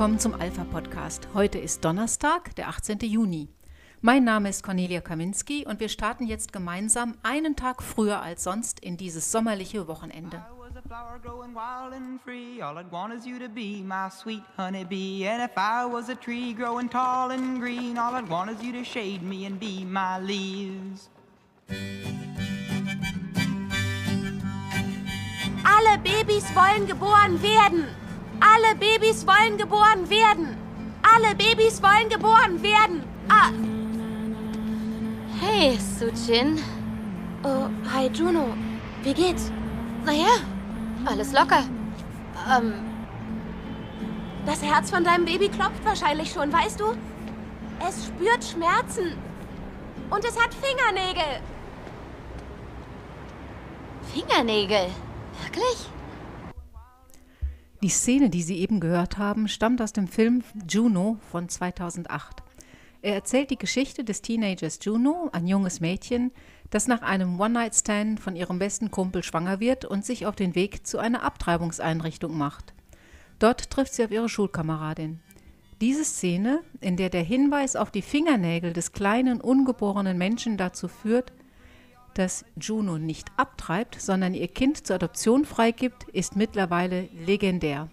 willkommen zum Alpha Podcast. Heute ist Donnerstag, der 18. Juni. Mein Name ist Cornelia Kaminski und wir starten jetzt gemeinsam einen Tag früher als sonst in dieses sommerliche Wochenende. I was a flower growing wild and free. All I'd want is you to be my sweet honeybee. And if I was a tree growing tall and green, all I'd want is you to shade me and be my leaves. Alle Babys wollen geboren werden. Alle Babys wollen geboren werden. Alle Babys wollen geboren werden. Ah. Hey, Sujin. Oh, hi Juno. Wie geht's? Naja, alles locker. Ähm, Das Herz von deinem Baby klopft wahrscheinlich schon, weißt du? Es spürt Schmerzen. Und es hat Fingernägel. Fingernägel. Wirklich? Die Szene, die Sie eben gehört haben, stammt aus dem Film Juno von 2008. Er erzählt die Geschichte des Teenagers Juno, ein junges Mädchen, das nach einem One-Night-Stand von ihrem besten Kumpel schwanger wird und sich auf den Weg zu einer Abtreibungseinrichtung macht. Dort trifft sie auf ihre Schulkameradin. Diese Szene, in der der Hinweis auf die Fingernägel des kleinen ungeborenen Menschen dazu führt, dass Juno nicht abtreibt, sondern ihr Kind zur Adoption freigibt, ist mittlerweile legendär.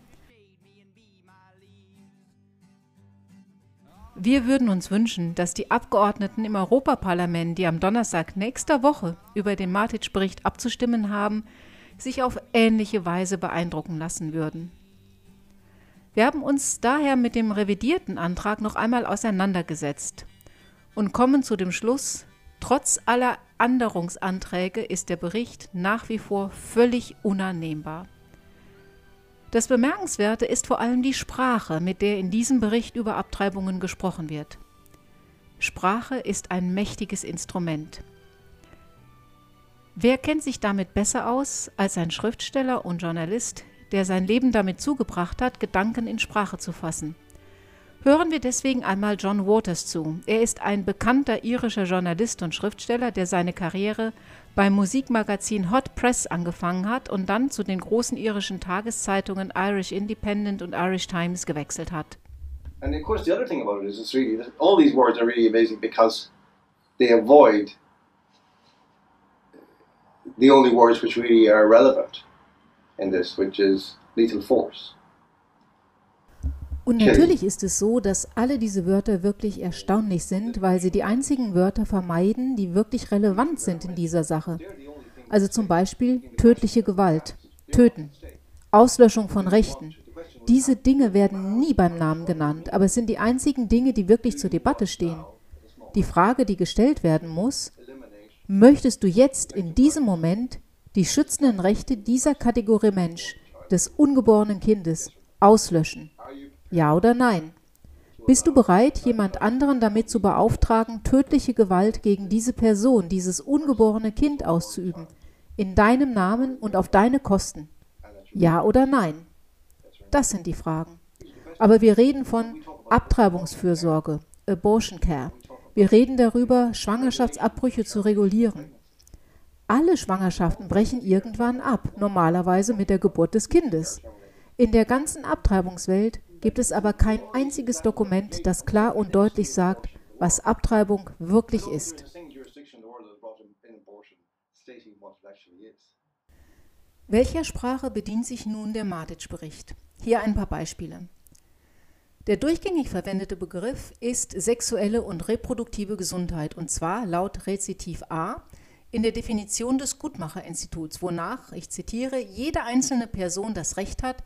Wir würden uns wünschen, dass die Abgeordneten im Europaparlament, die am Donnerstag nächster Woche über den Matic-Bericht abzustimmen haben, sich auf ähnliche Weise beeindrucken lassen würden. Wir haben uns daher mit dem revidierten Antrag noch einmal auseinandergesetzt und kommen zu dem Schluss, trotz aller Änderungsanträge ist der Bericht nach wie vor völlig unannehmbar. Das Bemerkenswerte ist vor allem die Sprache, mit der in diesem Bericht über Abtreibungen gesprochen wird. Sprache ist ein mächtiges Instrument. Wer kennt sich damit besser aus als ein Schriftsteller und Journalist, der sein Leben damit zugebracht hat, Gedanken in Sprache zu fassen? Hören wir deswegen einmal John Waters zu. Er ist ein bekannter irischer Journalist und Schriftsteller, der seine Karriere beim Musikmagazin Hot Press angefangen hat und dann zu den großen irischen Tageszeitungen Irish Independent und Irish Times gewechselt hat. And of course, the other thing about it is, it's really all these words are really amazing because they avoid the only words which really are relevant in this, which is lethal force. Und natürlich ist es so, dass alle diese Wörter wirklich erstaunlich sind, weil sie die einzigen Wörter vermeiden, die wirklich relevant sind in dieser Sache. Also zum Beispiel tödliche Gewalt, töten, Auslöschung von Rechten. Diese Dinge werden nie beim Namen genannt, aber es sind die einzigen Dinge, die wirklich zur Debatte stehen. Die Frage, die gestellt werden muss, möchtest du jetzt in diesem Moment die schützenden Rechte dieser Kategorie Mensch, des ungeborenen Kindes, auslöschen? Ja oder nein? Bist du bereit, jemand anderen damit zu beauftragen, tödliche Gewalt gegen diese Person, dieses ungeborene Kind auszuüben, in deinem Namen und auf deine Kosten? Ja oder nein? Das sind die Fragen. Aber wir reden von Abtreibungsfürsorge, Abortion Care. Wir reden darüber, Schwangerschaftsabbrüche zu regulieren. Alle Schwangerschaften brechen irgendwann ab, normalerweise mit der Geburt des Kindes. In der ganzen Abtreibungswelt gibt es aber kein einziges Dokument, das klar und deutlich sagt, was Abtreibung wirklich ist. Welcher Sprache bedient sich nun der Matic-Bericht? Hier ein paar Beispiele. Der durchgängig verwendete Begriff ist sexuelle und reproduktive Gesundheit und zwar laut Rezitiv A in der Definition des Gutmacher-Instituts, wonach, ich zitiere, jede einzelne Person das Recht hat,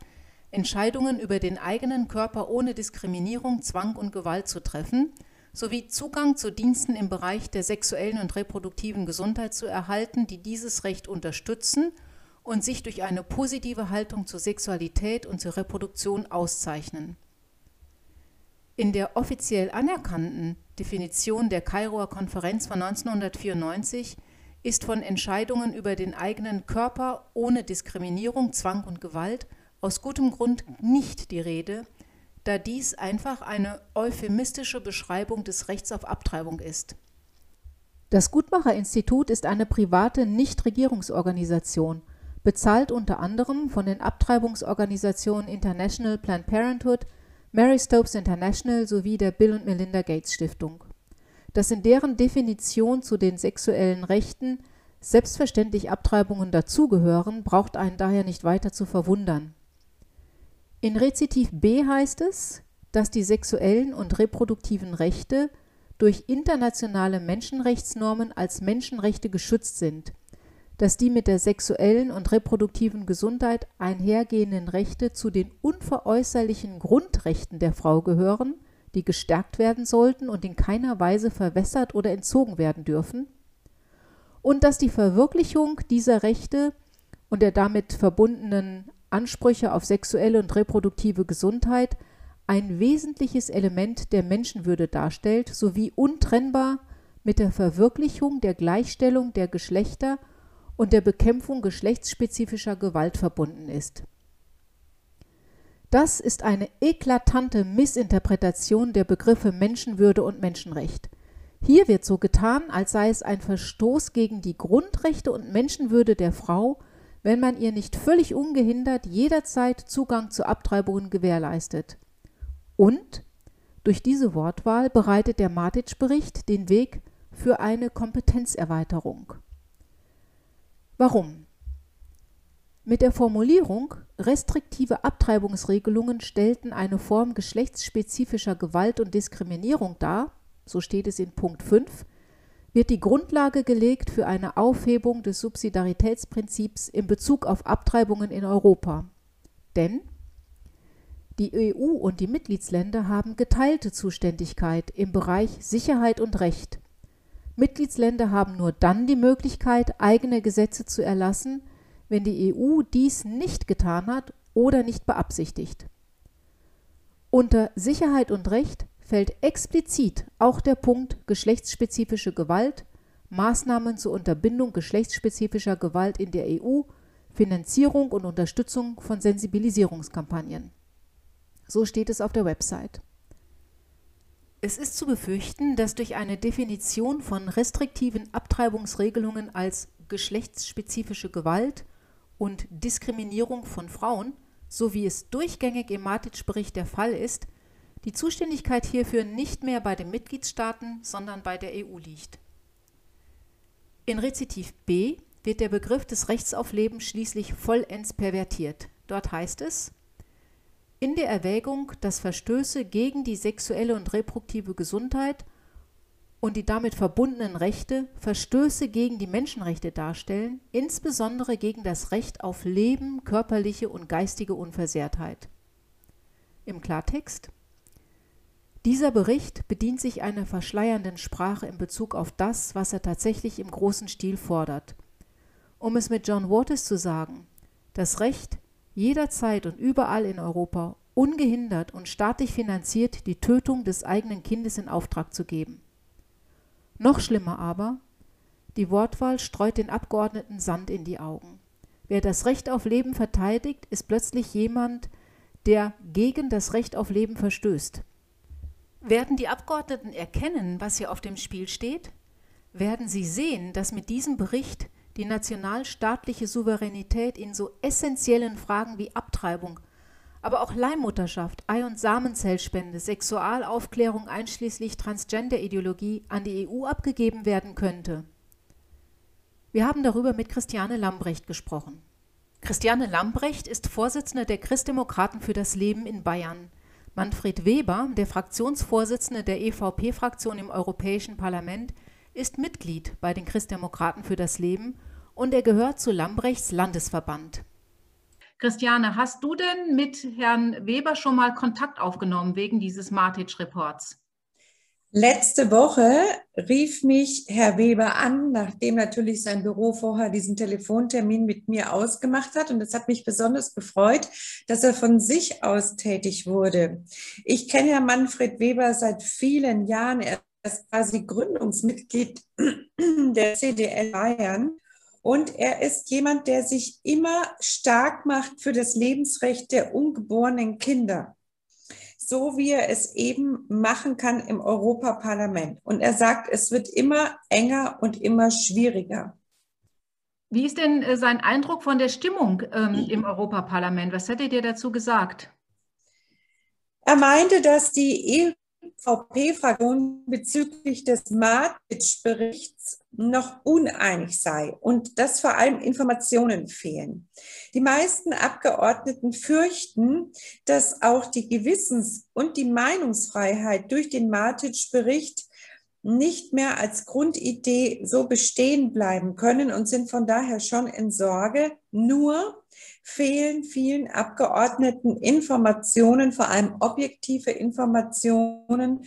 Entscheidungen über den eigenen Körper ohne Diskriminierung, Zwang und Gewalt zu treffen, sowie Zugang zu Diensten im Bereich der sexuellen und reproduktiven Gesundheit zu erhalten, die dieses Recht unterstützen und sich durch eine positive Haltung zur Sexualität und zur Reproduktion auszeichnen. In der offiziell anerkannten Definition der Kairoer Konferenz von 1994 ist von Entscheidungen über den eigenen Körper ohne Diskriminierung, Zwang und Gewalt aus gutem Grund nicht die Rede, da dies einfach eine euphemistische Beschreibung des Rechts auf Abtreibung ist. Das Gutmacher-Institut ist eine private Nichtregierungsorganisation, bezahlt unter anderem von den Abtreibungsorganisationen International Planned Parenthood, Mary Stopes International sowie der Bill und Melinda Gates Stiftung. Dass in deren Definition zu den sexuellen Rechten selbstverständlich Abtreibungen dazugehören, braucht einen daher nicht weiter zu verwundern. In Rezitiv B heißt es, dass die sexuellen und reproduktiven Rechte durch internationale Menschenrechtsnormen als Menschenrechte geschützt sind, dass die mit der sexuellen und reproduktiven Gesundheit einhergehenden Rechte zu den unveräußerlichen Grundrechten der Frau gehören, die gestärkt werden sollten und in keiner Weise verwässert oder entzogen werden dürfen, und dass die Verwirklichung dieser Rechte und der damit verbundenen Ansprüche auf sexuelle und reproduktive Gesundheit ein wesentliches Element der Menschenwürde darstellt sowie untrennbar mit der Verwirklichung der Gleichstellung der Geschlechter und der Bekämpfung geschlechtsspezifischer Gewalt verbunden ist. Das ist eine eklatante Missinterpretation der Begriffe Menschenwürde und Menschenrecht. Hier wird so getan, als sei es ein Verstoß gegen die Grundrechte und Menschenwürde der Frau, wenn man ihr nicht völlig ungehindert jederzeit Zugang zu Abtreibungen gewährleistet. Und durch diese Wortwahl bereitet der Matic-Bericht den Weg für eine Kompetenzerweiterung. Warum? Mit der Formulierung restriktive Abtreibungsregelungen stellten eine Form geschlechtsspezifischer Gewalt und Diskriminierung dar, so steht es in Punkt 5, wird die Grundlage gelegt für eine Aufhebung des Subsidiaritätsprinzips in Bezug auf Abtreibungen in Europa. Denn die EU und die Mitgliedsländer haben geteilte Zuständigkeit im Bereich Sicherheit und Recht. Mitgliedsländer haben nur dann die Möglichkeit, eigene Gesetze zu erlassen, wenn die EU dies nicht getan hat oder nicht beabsichtigt. Unter Sicherheit und Recht fällt explizit auch der Punkt geschlechtsspezifische Gewalt, Maßnahmen zur Unterbindung geschlechtsspezifischer Gewalt in der EU, Finanzierung und Unterstützung von Sensibilisierungskampagnen. So steht es auf der Website. Es ist zu befürchten, dass durch eine Definition von restriktiven Abtreibungsregelungen als geschlechtsspezifische Gewalt und Diskriminierung von Frauen, so wie es durchgängig im Matic-Bericht der Fall ist, die Zuständigkeit hierfür nicht mehr bei den Mitgliedstaaten, sondern bei der EU liegt. In Rezitiv B wird der Begriff des Rechts auf Leben schließlich vollends pervertiert. Dort heißt es, in der Erwägung, dass Verstöße gegen die sexuelle und reproduktive Gesundheit und die damit verbundenen Rechte Verstöße gegen die Menschenrechte darstellen, insbesondere gegen das Recht auf Leben, körperliche und geistige Unversehrtheit. Im Klartext dieser Bericht bedient sich einer verschleiernden Sprache in Bezug auf das, was er tatsächlich im großen Stil fordert. Um es mit John Waters zu sagen, das Recht, jederzeit und überall in Europa ungehindert und staatlich finanziert die Tötung des eigenen Kindes in Auftrag zu geben. Noch schlimmer aber, die Wortwahl streut den Abgeordneten Sand in die Augen. Wer das Recht auf Leben verteidigt, ist plötzlich jemand, der gegen das Recht auf Leben verstößt. Werden die Abgeordneten erkennen, was hier auf dem Spiel steht? Werden sie sehen, dass mit diesem Bericht die nationalstaatliche Souveränität in so essentiellen Fragen wie Abtreibung, aber auch Leihmutterschaft, Ei- und Samenzellspende, Sexualaufklärung einschließlich Transgender-Ideologie an die EU abgegeben werden könnte. Wir haben darüber mit Christiane Lambrecht gesprochen. Christiane Lambrecht ist Vorsitzende der Christdemokraten für das Leben in Bayern. Manfred Weber, der Fraktionsvorsitzende der EVP-Fraktion im Europäischen Parlament, ist Mitglied bei den Christdemokraten für das Leben und er gehört zu Lambrechts Landesverband. Christiane, hast du denn mit Herrn Weber schon mal Kontakt aufgenommen wegen dieses Matic-Reports? Letzte Woche rief mich Herr Weber an, nachdem natürlich sein Büro vorher diesen Telefontermin mit mir ausgemacht hat. Und es hat mich besonders gefreut, dass er von sich aus tätig wurde. Ich kenne Herrn Manfred Weber seit vielen Jahren. Er ist quasi Gründungsmitglied der CDL Bayern. Und er ist jemand, der sich immer stark macht für das Lebensrecht der ungeborenen Kinder so wie er es eben machen kann im Europaparlament. Und er sagt, es wird immer enger und immer schwieriger. Wie ist denn äh, sein Eindruck von der Stimmung ähm, im Europaparlament? Was hättet ihr dazu gesagt? Er meinte, dass die EVP-Fraktion bezüglich des Matic-Berichts noch uneinig sei und dass vor allem Informationen fehlen. Die meisten Abgeordneten fürchten, dass auch die Gewissens- und die Meinungsfreiheit durch den Matic-Bericht nicht mehr als Grundidee so bestehen bleiben können und sind von daher schon in Sorge. Nur fehlen vielen Abgeordneten Informationen, vor allem objektive Informationen.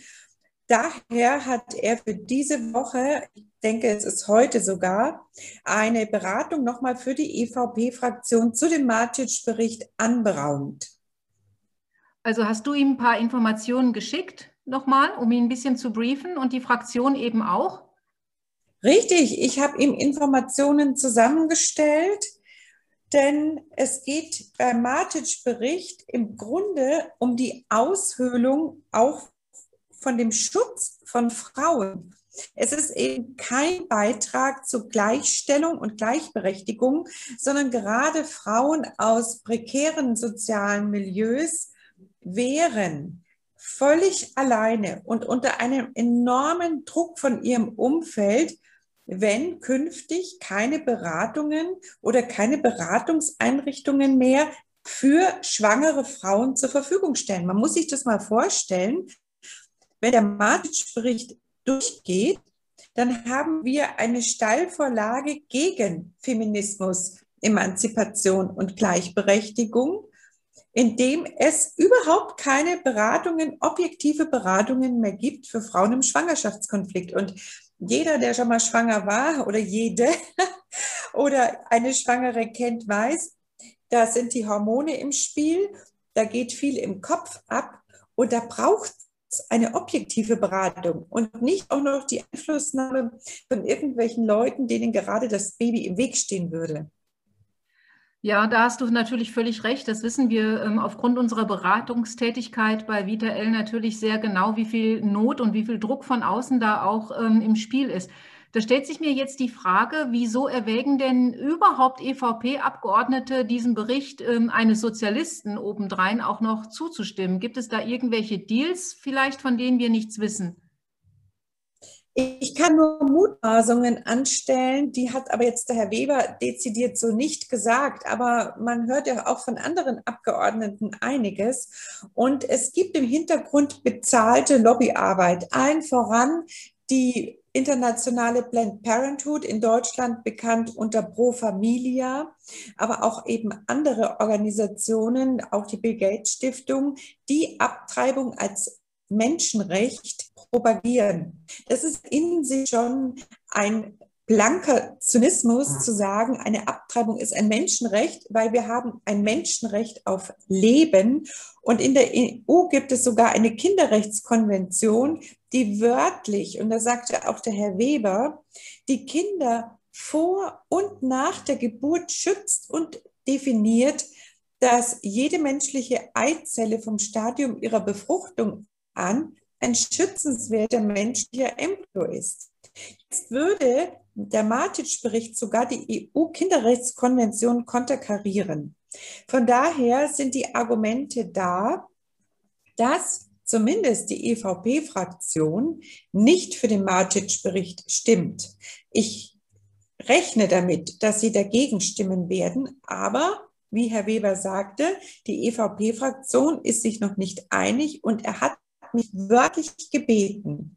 Daher hat er für diese Woche, ich denke, es ist heute sogar, eine Beratung nochmal für die EVP-Fraktion zu dem Matic-Bericht anberaumt. Also hast du ihm ein paar Informationen geschickt? nochmal, um ihn ein bisschen zu briefen und die Fraktion eben auch? Richtig, ich habe ihm Informationen zusammengestellt, denn es geht beim Matic-Bericht im Grunde um die Aushöhlung auch von dem Schutz von Frauen. Es ist eben kein Beitrag zur Gleichstellung und Gleichberechtigung, sondern gerade Frauen aus prekären sozialen Milieus wären völlig alleine und unter einem enormen Druck von ihrem Umfeld, wenn künftig keine Beratungen oder keine Beratungseinrichtungen mehr für schwangere Frauen zur Verfügung stellen. Man muss sich das mal vorstellen. Wenn der Matic-Bericht durchgeht, dann haben wir eine Steilvorlage gegen Feminismus, Emanzipation und Gleichberechtigung in dem es überhaupt keine Beratungen, objektive Beratungen mehr gibt für Frauen im Schwangerschaftskonflikt. Und jeder, der schon mal schwanger war oder jede oder eine Schwangere kennt, weiß, da sind die Hormone im Spiel, da geht viel im Kopf ab und da braucht eine objektive Beratung und nicht auch noch die Einflussnahme von irgendwelchen Leuten, denen gerade das Baby im Weg stehen würde. Ja, da hast du natürlich völlig recht. Das wissen wir ähm, aufgrund unserer Beratungstätigkeit bei Vita L natürlich sehr genau, wie viel Not und wie viel Druck von außen da auch ähm, im Spiel ist. Da stellt sich mir jetzt die Frage, wieso erwägen denn überhaupt EVP-Abgeordnete diesem Bericht ähm, eines Sozialisten obendrein auch noch zuzustimmen? Gibt es da irgendwelche Deals vielleicht, von denen wir nichts wissen? Ich kann nur Mutmaßungen anstellen, die hat aber jetzt der Herr Weber dezidiert so nicht gesagt, aber man hört ja auch von anderen Abgeordneten einiges. Und es gibt im Hintergrund bezahlte Lobbyarbeit, allen voran die internationale Planned Parenthood in Deutschland bekannt unter Pro Familia, aber auch eben andere Organisationen, auch die Bill Gates Stiftung, die Abtreibung als Menschenrecht propagieren. Das ist in sich schon ein blanker Zynismus zu sagen, eine Abtreibung ist ein Menschenrecht, weil wir haben ein Menschenrecht auf Leben. Und in der EU gibt es sogar eine Kinderrechtskonvention, die wörtlich, und da sagte auch der Herr Weber, die Kinder vor und nach der Geburt schützt und definiert, dass jede menschliche Eizelle vom Stadium ihrer Befruchtung an ein schützenswerter menschlicher Embryo ist. Jetzt würde der Matic-Bericht sogar die EU-Kinderrechtskonvention konterkarieren. Von daher sind die Argumente da, dass zumindest die EVP-Fraktion nicht für den Matic-Bericht stimmt. Ich rechne damit, dass sie dagegen stimmen werden, aber wie Herr Weber sagte, die EVP-Fraktion ist sich noch nicht einig und er hat mich wörtlich gebeten,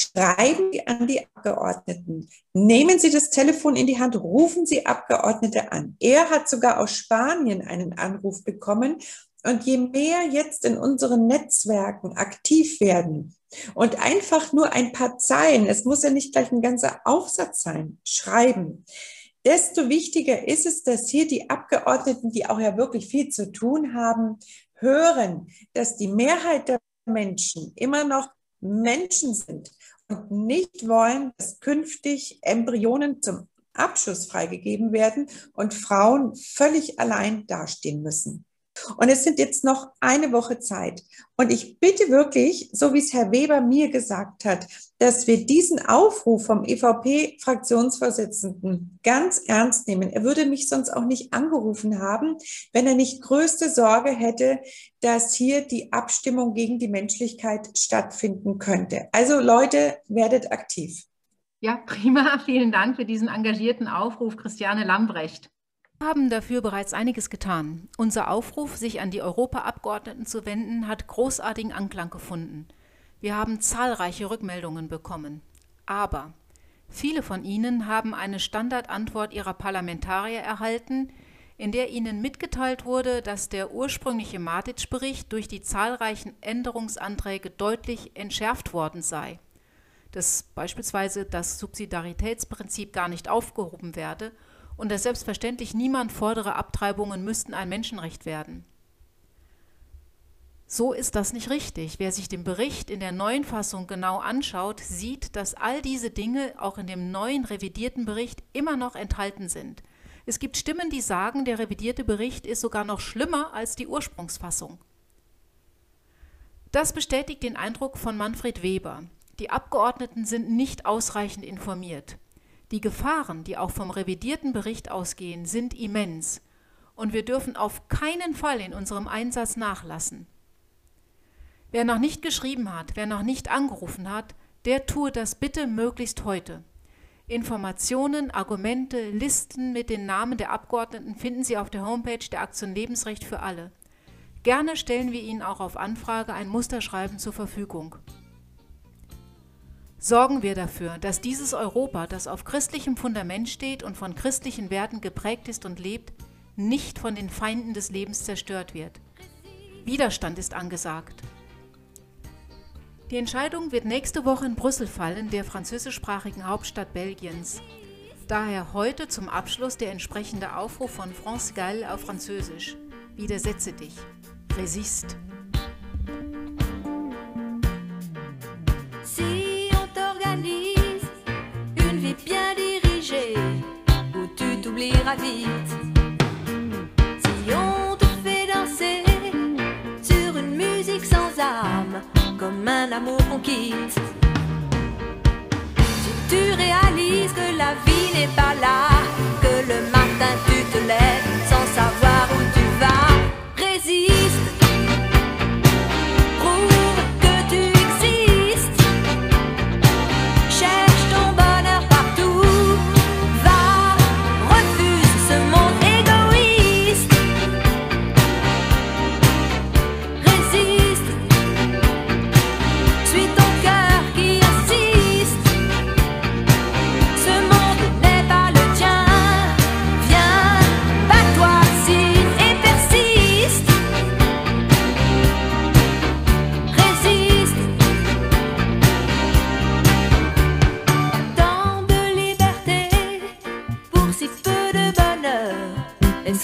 schreiben Sie an die Abgeordneten, nehmen Sie das Telefon in die Hand, rufen Sie Abgeordnete an. Er hat sogar aus Spanien einen Anruf bekommen. Und je mehr jetzt in unseren Netzwerken aktiv werden und einfach nur ein paar Zeilen, es muss ja nicht gleich ein ganzer Aufsatz sein, schreiben, desto wichtiger ist es, dass hier die Abgeordneten, die auch ja wirklich viel zu tun haben, hören, dass die Mehrheit der Menschen immer noch Menschen sind und nicht wollen, dass künftig Embryonen zum Abschuss freigegeben werden und Frauen völlig allein dastehen müssen. Und es sind jetzt noch eine Woche Zeit. Und ich bitte wirklich, so wie es Herr Weber mir gesagt hat, dass wir diesen Aufruf vom EVP-Fraktionsvorsitzenden ganz ernst nehmen. Er würde mich sonst auch nicht angerufen haben, wenn er nicht größte Sorge hätte, dass hier die Abstimmung gegen die Menschlichkeit stattfinden könnte. Also Leute, werdet aktiv. Ja, prima. Vielen Dank für diesen engagierten Aufruf, Christiane Lambrecht. Wir haben dafür bereits einiges getan. Unser Aufruf, sich an die Europaabgeordneten zu wenden, hat großartigen Anklang gefunden. Wir haben zahlreiche Rückmeldungen bekommen. Aber viele von ihnen haben eine Standardantwort ihrer Parlamentarier erhalten, in der ihnen mitgeteilt wurde, dass der ursprüngliche Matic-Bericht durch die zahlreichen Änderungsanträge deutlich entschärft worden sei. Dass beispielsweise das Subsidiaritätsprinzip gar nicht aufgehoben werde und dass selbstverständlich niemand fordere, Abtreibungen müssten ein Menschenrecht werden. So ist das nicht richtig. Wer sich den Bericht in der neuen Fassung genau anschaut, sieht, dass all diese Dinge auch in dem neuen revidierten Bericht immer noch enthalten sind. Es gibt Stimmen, die sagen, der revidierte Bericht ist sogar noch schlimmer als die Ursprungsfassung. Das bestätigt den Eindruck von Manfred Weber. Die Abgeordneten sind nicht ausreichend informiert. Die Gefahren, die auch vom revidierten Bericht ausgehen, sind immens und wir dürfen auf keinen Fall in unserem Einsatz nachlassen. Wer noch nicht geschrieben hat, wer noch nicht angerufen hat, der tue das bitte möglichst heute. Informationen, Argumente, Listen mit den Namen der Abgeordneten finden Sie auf der Homepage der Aktion Lebensrecht für alle. Gerne stellen wir Ihnen auch auf Anfrage ein Musterschreiben zur Verfügung. Sorgen wir dafür, dass dieses Europa, das auf christlichem Fundament steht und von christlichen Werten geprägt ist und lebt, nicht von den Feinden des Lebens zerstört wird. Widerstand ist angesagt. Die Entscheidung wird nächste Woche in Brüssel fallen, der französischsprachigen Hauptstadt Belgiens. Daher heute zum Abschluss der entsprechende Aufruf von France Gall auf Französisch. Widersetze dich. Resist. Si on te fait danser sur une musique sans âme, comme un amour qu'on quitte. Si tu réalises que la vie n'est pas là,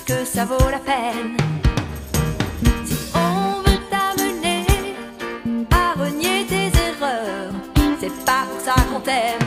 que ça vaut la peine. Si on veut t'amener à renier tes erreurs, c'est pas pour ça qu'on t'aime.